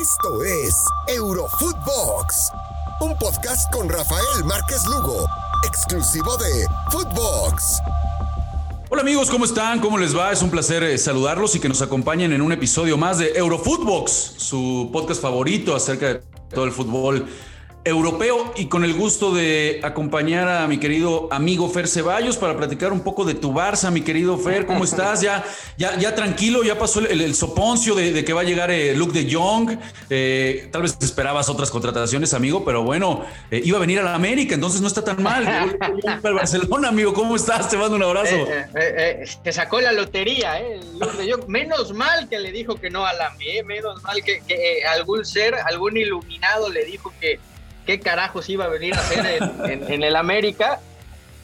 Esto es Eurofootbox, un podcast con Rafael Márquez Lugo, exclusivo de Footbox. Hola amigos, ¿cómo están? ¿Cómo les va? Es un placer eh, saludarlos y que nos acompañen en un episodio más de Eurofootbox, su podcast favorito acerca de todo el fútbol europeo y con el gusto de acompañar a mi querido amigo Fer Ceballos para platicar un poco de tu Barça, mi querido Fer, ¿cómo estás? Ya, ya, ya tranquilo, ya pasó el, soponcio de, que va a llegar eh, Luke de Jong. Eh, tal vez esperabas otras contrataciones, amigo, pero bueno, eh, iba a venir a la América, entonces no está tan mal. el Barcelona, amigo, ¿cómo estás? Te mando un abrazo. te sacó la lotería, ¿eh? Luke de Jong. Menos mal que le dijo que no a la menos mal que, que algún ser, algún iluminado le dijo que qué carajos iba a venir a hacer en, el América.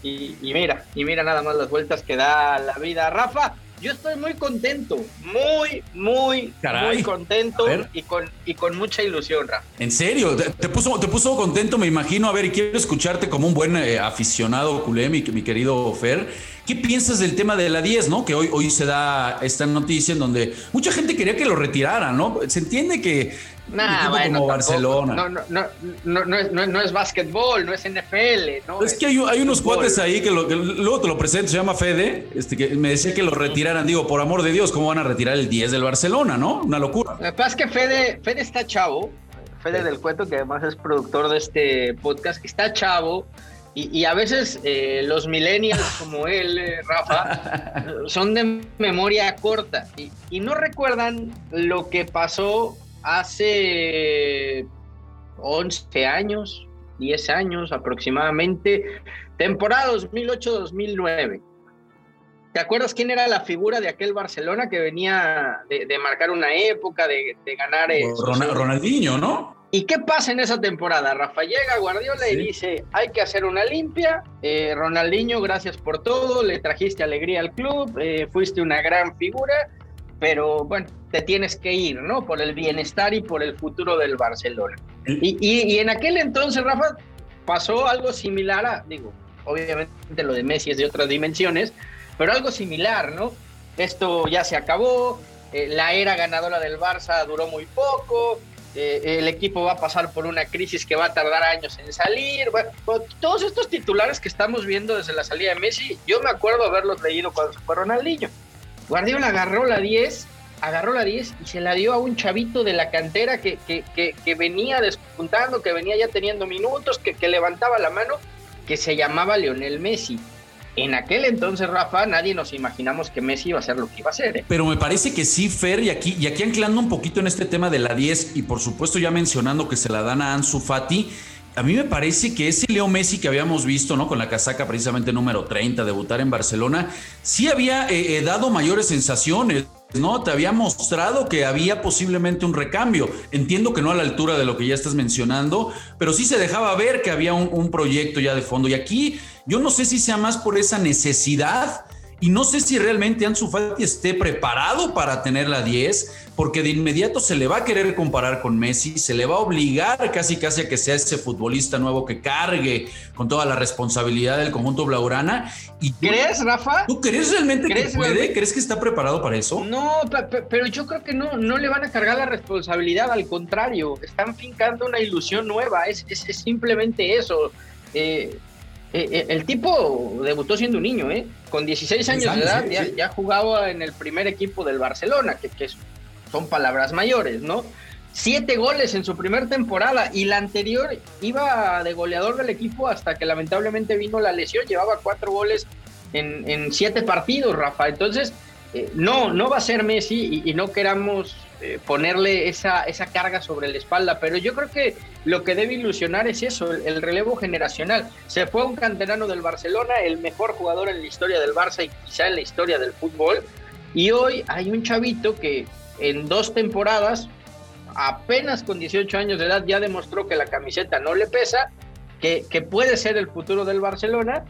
Y, mira, y mira nada más las vueltas que da la vida. Rafa, yo estoy muy contento, muy, muy, muy contento y con, y con mucha ilusión, Rafa. ¿En serio? ¿Te, puso, ¿Te puso contento, me imagino? A ver, y quiero escucharte como un buen eh, aficionado culé, mi, mi, querido Fer. ¿Qué piensas del tema de la 10, no? Que hoy, hoy se da esta noticia en donde mucha gente quería que lo retiraran, ¿no? Se entiende que Nah, bueno, como Barcelona. No, no, no, no, no, es, no, es básquetbol, no es NFL. ¿no? Es que hay, hay unos cuates ahí que, luego te lo presento, se llama Fede, este, que me decía que lo retiraran. Digo, por amor de Dios, ¿cómo van a retirar el 10 del Barcelona, no? Una locura. Lo que pasa es que Fede, Fede está chavo, Fede del Cuento, que además es productor de este podcast, está chavo. Y, a veces eh, los millennials como él, eh, Rafa, son de memoria corta y, y no recuerdan lo que pasó hace 11 años, 10 años aproximadamente, temporada 2008-2009. ¿Te acuerdas quién era la figura de aquel Barcelona que venía de, marcar una época, de, ganar... Ronaldinho, ¿no? ¿Y qué pasa en esa temporada? Rafa llega Guardiola y dice, hay que hacer una limpia. Eh, Ronaldinho, gracias por todo, le trajiste alegría al club, eh, fuiste una gran figura pero bueno, te tienes que ir, ¿no? Por el bienestar y por el futuro del Barcelona. Y, y, en aquel entonces, Rafa, pasó algo similar a, digo, obviamente lo de Messi es de otras dimensiones, pero algo similar, ¿no? Esto ya se acabó, eh, la era ganadora del Barça duró muy poco, eh, el equipo va a pasar por una crisis que va a tardar años en salir. Bueno, todos estos titulares que estamos viendo desde la salida de Messi, yo me acuerdo haberlos leído cuando se fue Ronaldinho. Guardiola agarró la 10, agarró la 10 y se la dio a un chavito de la cantera que, que, venía despuntando, que venía ya teniendo minutos, que, levantaba la mano, que se llamaba Leonel Messi. En aquel entonces, Rafa, nadie nos imaginamos que Messi iba a ser lo que iba a ser. ¿eh? Pero me parece que sí, Fer, y aquí, y aquí anclando un poquito en este tema de la 10, y por supuesto ya mencionando que se la dan a Ansu Fati, a mí me parece que ese Leo Messi que habíamos visto, ¿no? Con la casaca precisamente número 30, debutar en Barcelona, sí había eh, eh, dado mayores sensaciones. ¿no? Te había mostrado que había posiblemente un recambio. Entiendo que no a la altura de lo que ya estás mencionando, pero sí se dejaba ver que había un, un proyecto ya de fondo. Y aquí yo no sé si sea más por esa necesidad y no sé si realmente Ansu Fati esté preparado para tener la 10, porque de inmediato se le va a querer comparar con Messi, se le va a obligar casi casi a que sea ese futbolista nuevo que cargue con toda la responsabilidad del conjunto Blaurana. Y ¿Crees, Rafa? ¿Tú crees realmente que puede? ¿Crees que está preparado para eso? No, pero yo creo que no, no le van a cargar la responsabilidad, al contrario, están fincando una ilusión nueva, es, es, simplemente eso. Eh, eh, eh, el tipo debutó siendo un niño, ¿eh? Con 16 años, de edad, ya, jugaba en el primer equipo del Barcelona, que, que, son palabras mayores, ¿no? Siete goles en su primera temporada y la anterior iba de goleador del equipo hasta que lamentablemente vino la lesión, llevaba cuatro goles en, siete partidos, Rafa. Entonces, eh, no, no va a ser Messi y, no queramos eh, ponerle esa, esa carga sobre la espalda, pero yo creo que lo que debe ilusionar es eso, el, relevo generacional. Se fue un canterano del Barcelona, el mejor jugador en la historia del Barça y quizá en la historia del fútbol, y hoy hay un chavito que en dos temporadas, apenas con 18 años de edad, ya demostró que la camiseta no le pesa, que, que puede ser el futuro del Barcelona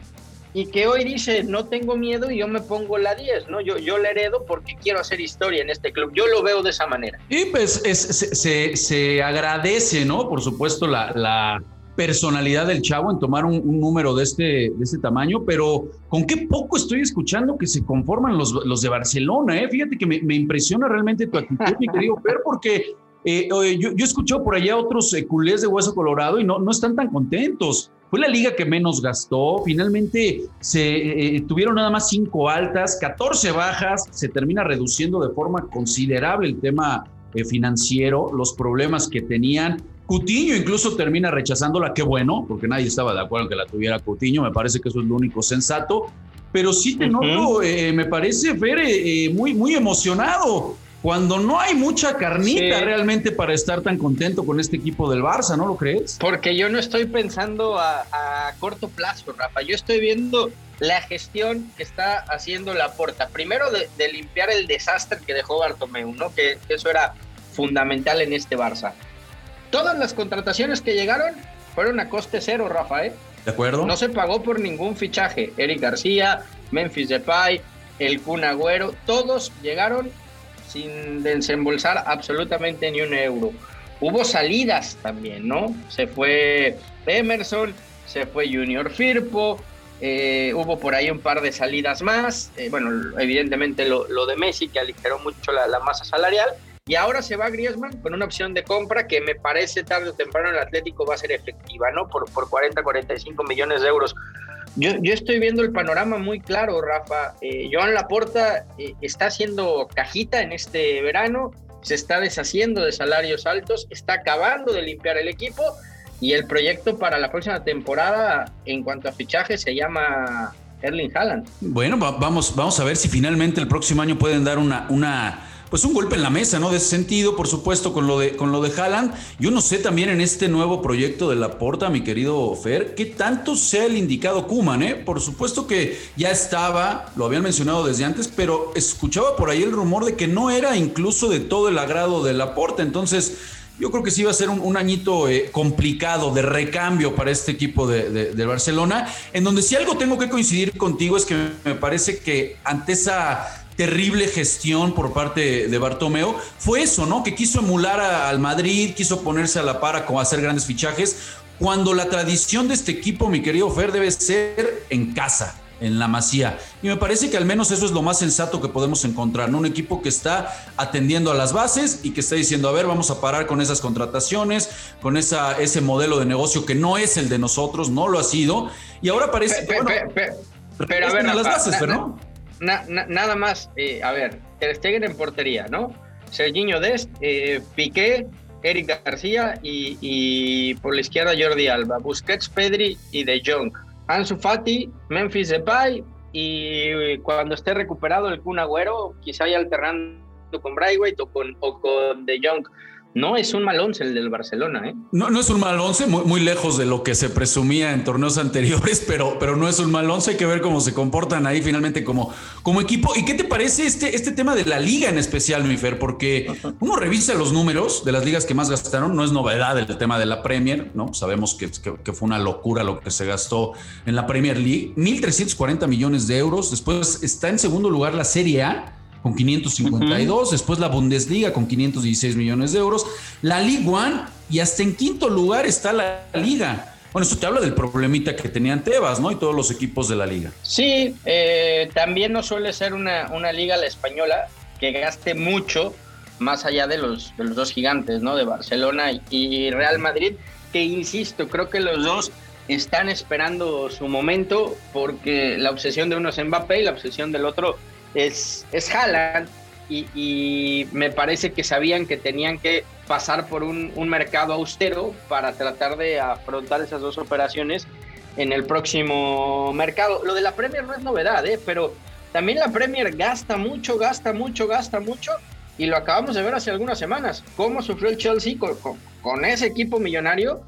y que hoy dice, no tengo miedo y yo me pongo la 10, ¿no? Yo, yo la heredo porque quiero hacer historia en este club. Yo lo veo de esa manera. Y pues se, se, agradece, ¿no? Por supuesto, la, la personalidad del chavo en tomar un, número de este, de este tamaño, pero con qué poco estoy escuchando que se conforman los, los de Barcelona, ¿eh? Fíjate que me, me impresiona realmente tu actitud, mi querido Per, porque eh, yo, yo escuché por allá otros eh, culés de Hueso Colorado y no, no están tan contentos. Fue la liga que menos gastó. Finalmente se eh, tuvieron nada más cinco altas, 14 bajas. Se termina reduciendo de forma considerable el tema financiero, los problemas que tenían. Cutiño incluso termina rechazándola, qué bueno, porque nadie estaba de acuerdo en que la tuviera Cutiño, me parece que eso es lo único sensato, pero sí te noto, me parece, Fer, muy, muy emocionado cuando no hay mucha carnita realmente para estar tan contento con este equipo del Barça, ¿no lo crees? Porque yo no estoy pensando a, corto plazo, Rafa. Yo estoy viendo la gestión que está haciendo la porta. Primero de, limpiar el desastre que dejó Bartomeu, ¿no? Que, eso era fundamental en este Barça. Todas las contrataciones que llegaron fueron a coste cero, Rafa, ¿eh? ¿De acuerdo? No se pagó por ningún fichaje. Eric García, Memphis Depay, el Kun Agüero, todos llegaron sin desembolsar absolutamente ni un euro. Hubo salidas también, ¿no? Se fue Emerson, se fue Junior Firpo, eh, hubo por ahí un par de salidas más. Eh, bueno, evidentemente lo, de Messi, que aligeró mucho la, masa salarial. Y ahora se va Griezmann con una opción de compra que me parece tarde o temprano el Atlético va a ser efectiva, ¿no? Por, por 40, 45 millones de euros. Yo, estoy viendo el panorama muy claro, Rafa. Eh, Joan Laporta eh, está haciendo cajita en este verano, se está deshaciendo de salarios altos, está acabando de limpiar el equipo y el proyecto para la próxima temporada en cuanto a fichaje se llama Erling Haaland. Bueno, vamos, vamos a ver si finalmente el próximo año pueden dar una pues un golpe en la mesa, ¿no? De ese sentido, por supuesto, con lo de, con lo de Haaland. Yo no sé también en este nuevo proyecto de la Porta, mi querido Fer, qué tanto sea el indicado Kuman, ¿eh? Por supuesto que ya estaba, lo habían mencionado desde antes, pero escuchaba por ahí el rumor de que no era incluso de todo el agrado de la Porta. Entonces, yo creo que sí va a ser un, añito eh, complicado de recambio para este equipo de, de, Barcelona, en donde si algo tengo que coincidir contigo es que me parece que ante esa terrible gestión por parte de Bartomeo fue eso, ¿no? Que quiso emular al Madrid, quiso ponerse a la para con hacer grandes fichajes, cuando la tradición de este equipo, mi querido Fer, debe ser en casa, en la masía. Y me parece que al menos eso es lo más sensato que podemos encontrar, ¿no? Un equipo que está atendiendo a las bases y que está diciendo, a ver, vamos a parar con esas contrataciones, con esa, ese modelo de negocio que no es el de nosotros, no lo ha sido. Y ahora parece que... pero, a ver, las bases, ¿no? Nada más, eh, a ver, Ter Stegen en portería, ¿no? Serginho Dest, eh, Piqué, Eric García y, por la izquierda Jordi Alba, Busquets, Pedri y De Jong. Ansu Fati, Memphis Depay y cuando esté recuperado el Kun Agüero, quizá haya alternando con Braithwaite o con, o con De Jong. No es un mal once el del Barcelona, ¿eh? No, no es un mal once, muy, lejos de lo que se presumía en torneos anteriores, pero, pero no es un mal once. Hay que ver cómo se comportan ahí finalmente como, como equipo. ¿Y qué te parece este, este tema de la liga en especial, Mifer? Porque uno revisa los números de las ligas que más gastaron. No es novedad el tema de la Premier, ¿no? Sabemos que, que, fue una locura lo que se gastó en la Premier League. 1.340 millones de euros. Después está en segundo lugar la Serie A con 552, después la Bundesliga con 516 millones de euros, la League One y hasta en quinto lugar está la Liga. Bueno, eso te habla del problemita que tenían Tebas, ¿no? Y todos los equipos de la liga. Sí, eh, también no suele ser una, una, liga la española que gaste mucho más allá de los, de los dos gigantes, ¿no? De Barcelona y Real Madrid, que insisto, creo que los dos están esperando su momento porque la obsesión de uno es Mbappé y la obsesión del otro es, es Haaland y, me parece que sabían que tenían que pasar por un, mercado austero para tratar de afrontar esas dos operaciones en el próximo mercado. Lo de la Premier no es novedad, ¿eh? pero también la Premier gasta mucho, gasta mucho, gasta mucho y lo acabamos de ver hace algunas semanas, cómo sufrió el Chelsea con ese equipo millonario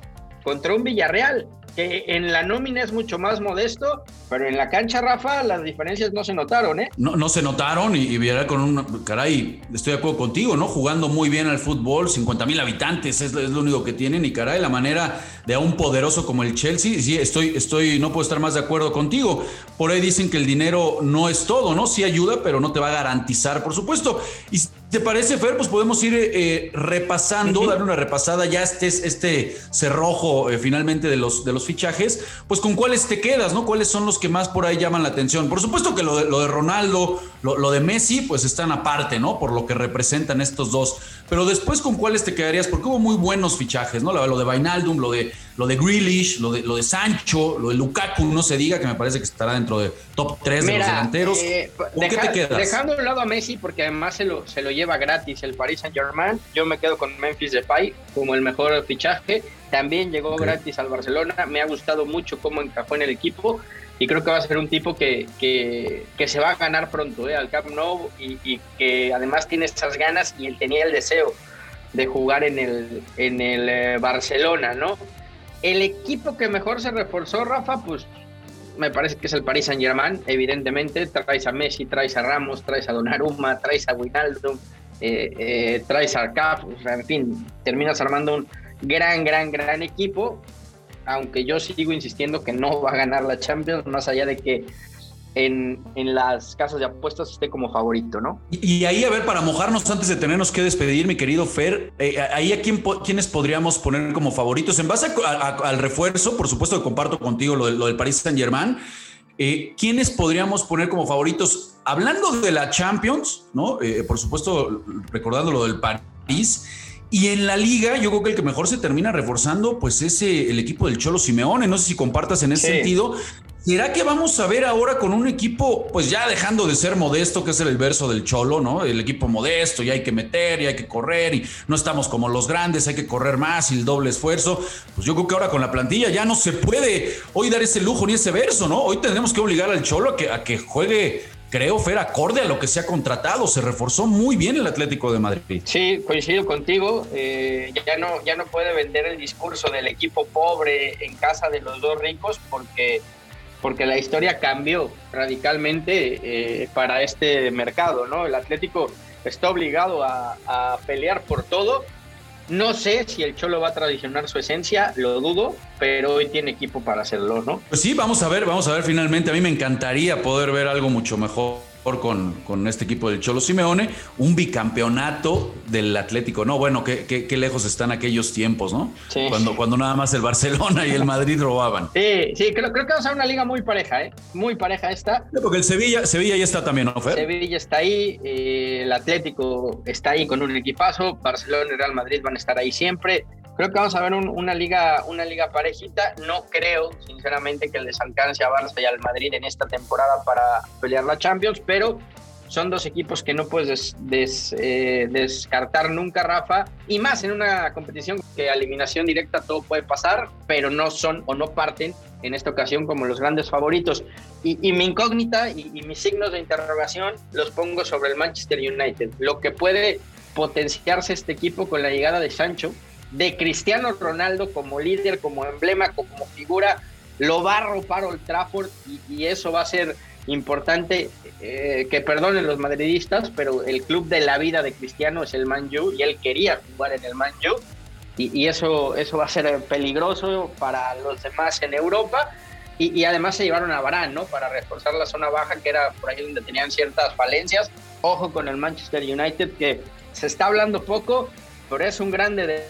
contra un Villarreal que en la nómina es mucho más modesto, pero en la cancha, Rafa, las diferencias no se notaron, ¿eh? No, no se notaron y, y con un, caray, estoy de acuerdo contigo, ¿no? Jugando muy bien al fútbol, 50 mil habitantes es, es, lo único que tienen y caray, la manera de a un poderoso como el Chelsea, sí, estoy, estoy, no puedo estar más de acuerdo contigo. Por ahí dicen que el dinero no es todo, ¿no? Sí ayuda, pero no te va a garantizar, por supuesto. Y te parece, Fer, pues podemos ir eh, repasando, darle una repasada ya este, este cerrojo eh, finalmente de los, de los fichajes, pues con cuáles te quedas, ¿no? ¿Cuáles son los que más por ahí llaman la atención? Por supuesto que lo de, lo de Ronaldo, lo, de Messi, pues están aparte, ¿no? Por lo que representan estos dos. Pero después, ¿con cuáles te quedarías? Porque hubo muy buenos fichajes, ¿no? Lo, de Vainaldum, lo de, lo de Grealish, lo de, lo de Sancho, lo de Lukaku, no se diga, que me parece que estará dentro de top 3 de los delanteros. Eh, ¿Con qué te quedas? Dejando un lado a Messi, porque además se lo, se lo lleva gratis el Paris Saint Germain. Yo me quedo con Memphis Depay como el mejor fichaje. También llegó gratis al Barcelona. Me ha gustado mucho cómo encajó en el equipo y creo que va a ser un tipo que, que, se va a ganar pronto ¿eh? al Camp Nou y, que además tiene esas ganas y él tenía el deseo de jugar en el, en el eh, Barcelona, ¿no? El equipo que mejor se reforzó, Rafa, pues me parece que es el Paris Saint Germain, evidentemente, traes a Messi, traes a Ramos, traes a Donnarumma, traes a Wijnaldum, eh, eh, traes a Caf, en fin, terminas armando un gran, gran, gran equipo, aunque yo sigo insistiendo que no va a ganar la Champions, más allá de que en, las casas de apuestas esté como favorito, ¿no? Y, ahí, a ver, para mojarnos antes de tenernos que despedir, mi querido Fer, eh, ahí a quién, quiénes podríamos poner como favoritos. En base al refuerzo, por supuesto que comparto contigo lo, del Paris Saint Germain. Eh, ¿Quiénes podríamos poner como favoritos? Hablando de la Champions, ¿no? Eh, por supuesto, recordando lo del París. Y en la liga, yo creo que el que mejor se termina reforzando, pues es el equipo del Cholo Simeone. No sé si compartas en ese sentido. ¿Será que vamos a ver ahora con un equipo, pues ya dejando de ser modesto, que es el verso del cholo, ¿no? El equipo modesto, y hay que meter, y hay que correr, y no estamos como los grandes, hay que correr más y el doble esfuerzo. Pues yo creo que ahora con la plantilla ya no se puede hoy dar ese lujo ni ese verso, ¿no? Hoy tenemos que obligar al cholo a que, a que juegue creo, Fer, acorde a lo que se ha contratado. Se reforzó muy bien el Atlético de Madrid. Sí, coincido contigo. Eh, ya, no, ya no puede vender el discurso del equipo pobre en casa de los dos ricos porque porque la historia cambió radicalmente eh, para este mercado, ¿no? El Atlético está obligado a, pelear por todo. No sé si el Cholo va a tradicionar su esencia, lo dudo, pero hoy tiene equipo para hacerlo, ¿no? Pues sí, vamos a ver, vamos a ver finalmente. A mí me encantaría poder ver algo mucho mejor con, con este equipo del Cholo Simeone, un bicampeonato del Atlético. No, bueno, qué, qué, lejos están aquellos tiempos, ¿no? Sí. Cuando, cuando nada más el Barcelona y el Madrid robaban. Sí, sí, creo, creo que vamos a una liga muy pareja, ¿eh? Muy pareja esta. porque el Sevilla, Sevilla ya está también, ¿no, Fer? Sevilla está ahí, eh, el Atlético está ahí con un equipazo, Barcelona y Real Madrid van a estar ahí siempre. Creo que vamos a ver una liga una liga parejita. No creo, sinceramente, que les alcance a Barça y al Madrid en esta temporada para pelear la Champions, pero son dos equipos que no puedes eh, descartar nunca, Rafa, y más en una competición que a eliminación directa todo puede pasar, pero no son o no parten en esta ocasión como los grandes favoritos. Y, mi incógnita y, y mis signos de interrogación los pongo sobre el Manchester United, lo que puede potenciarse este equipo con la llegada de Sancho, de Cristiano Ronaldo como líder, como emblema, como figura, lo va a ropar Old Trafford y, eso va a ser importante. Eh, que perdonen los madridistas, pero el club de la vida de Cristiano es el Man U y él quería jugar en el Man U y, eso, eso va a ser peligroso para los demás en Europa. Y, además se llevaron a Varane, ¿no? Para reforzar la zona baja, que era por ahí donde tenían ciertas falencias. Ojo con el Manchester United, que se está hablando poco, pero es un grande de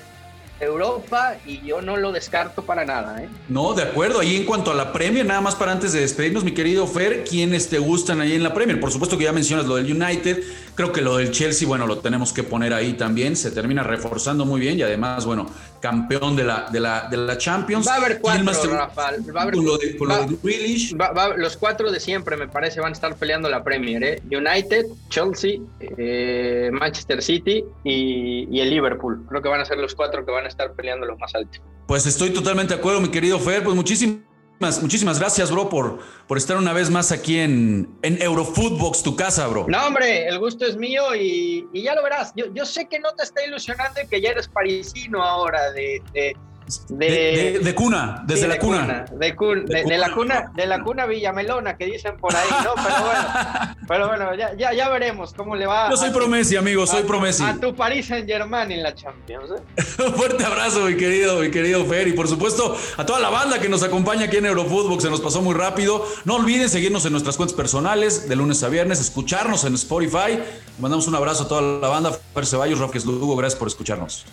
Europa y yo no lo descarto para nada. ¿eh? No, de acuerdo. Ahí en cuanto a la Premier, nada más para antes de despedirnos, mi querido Fer, ¿quiénes te gustan ahí en la Premier? Por supuesto que ya mencionas lo del United, creo que lo del Chelsea, bueno, lo tenemos que poner ahí también, se termina reforzando muy bien y además, bueno, campeón de la, de la, de la Champions. Va a haber cuatro, Rafael. Va a haber, con lo de, los cuatro de siempre, me parece, van a estar peleando la Premier. ¿eh? United, Chelsea, eh, Manchester City y, y, el Liverpool. Creo que van a ser los cuatro que van a estar peleando los más altos. Pues estoy totalmente de acuerdo, mi querido Fer. Pues muchísimas Muchísimas gracias, bro, por, por estar una vez más aquí en, en Eurofootbox, tu casa, bro. No, hombre, el gusto es mío y, ya lo verás. Yo, yo, sé que no te está ilusionando y que ya eres parisino ahora de, De, cuna, desde la cuna. De, la cuna, de la cuna Villamelona, que dicen por ahí, ¿no? Pero bueno, pero bueno ya, ya, veremos cómo le va. Yo soy promesi, amigo, soy promesi. A tu París Saint Germain en la Champions. ¿eh? Un fuerte abrazo, mi querido, mi querido Fer. Y por supuesto, a toda la banda que nos acompaña aquí en Eurofootbox, se nos pasó muy rápido. No olviden seguirnos en nuestras cuentas personales de lunes a viernes, escucharnos en Spotify. Mandamos un abrazo a toda la banda. Fer Ceballos, Rafael Lugo, gracias por escucharnos.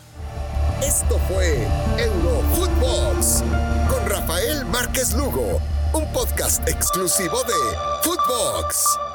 Esto fue Eurofootbox con Rafael Márquez Lugo, un podcast exclusivo de Footbox.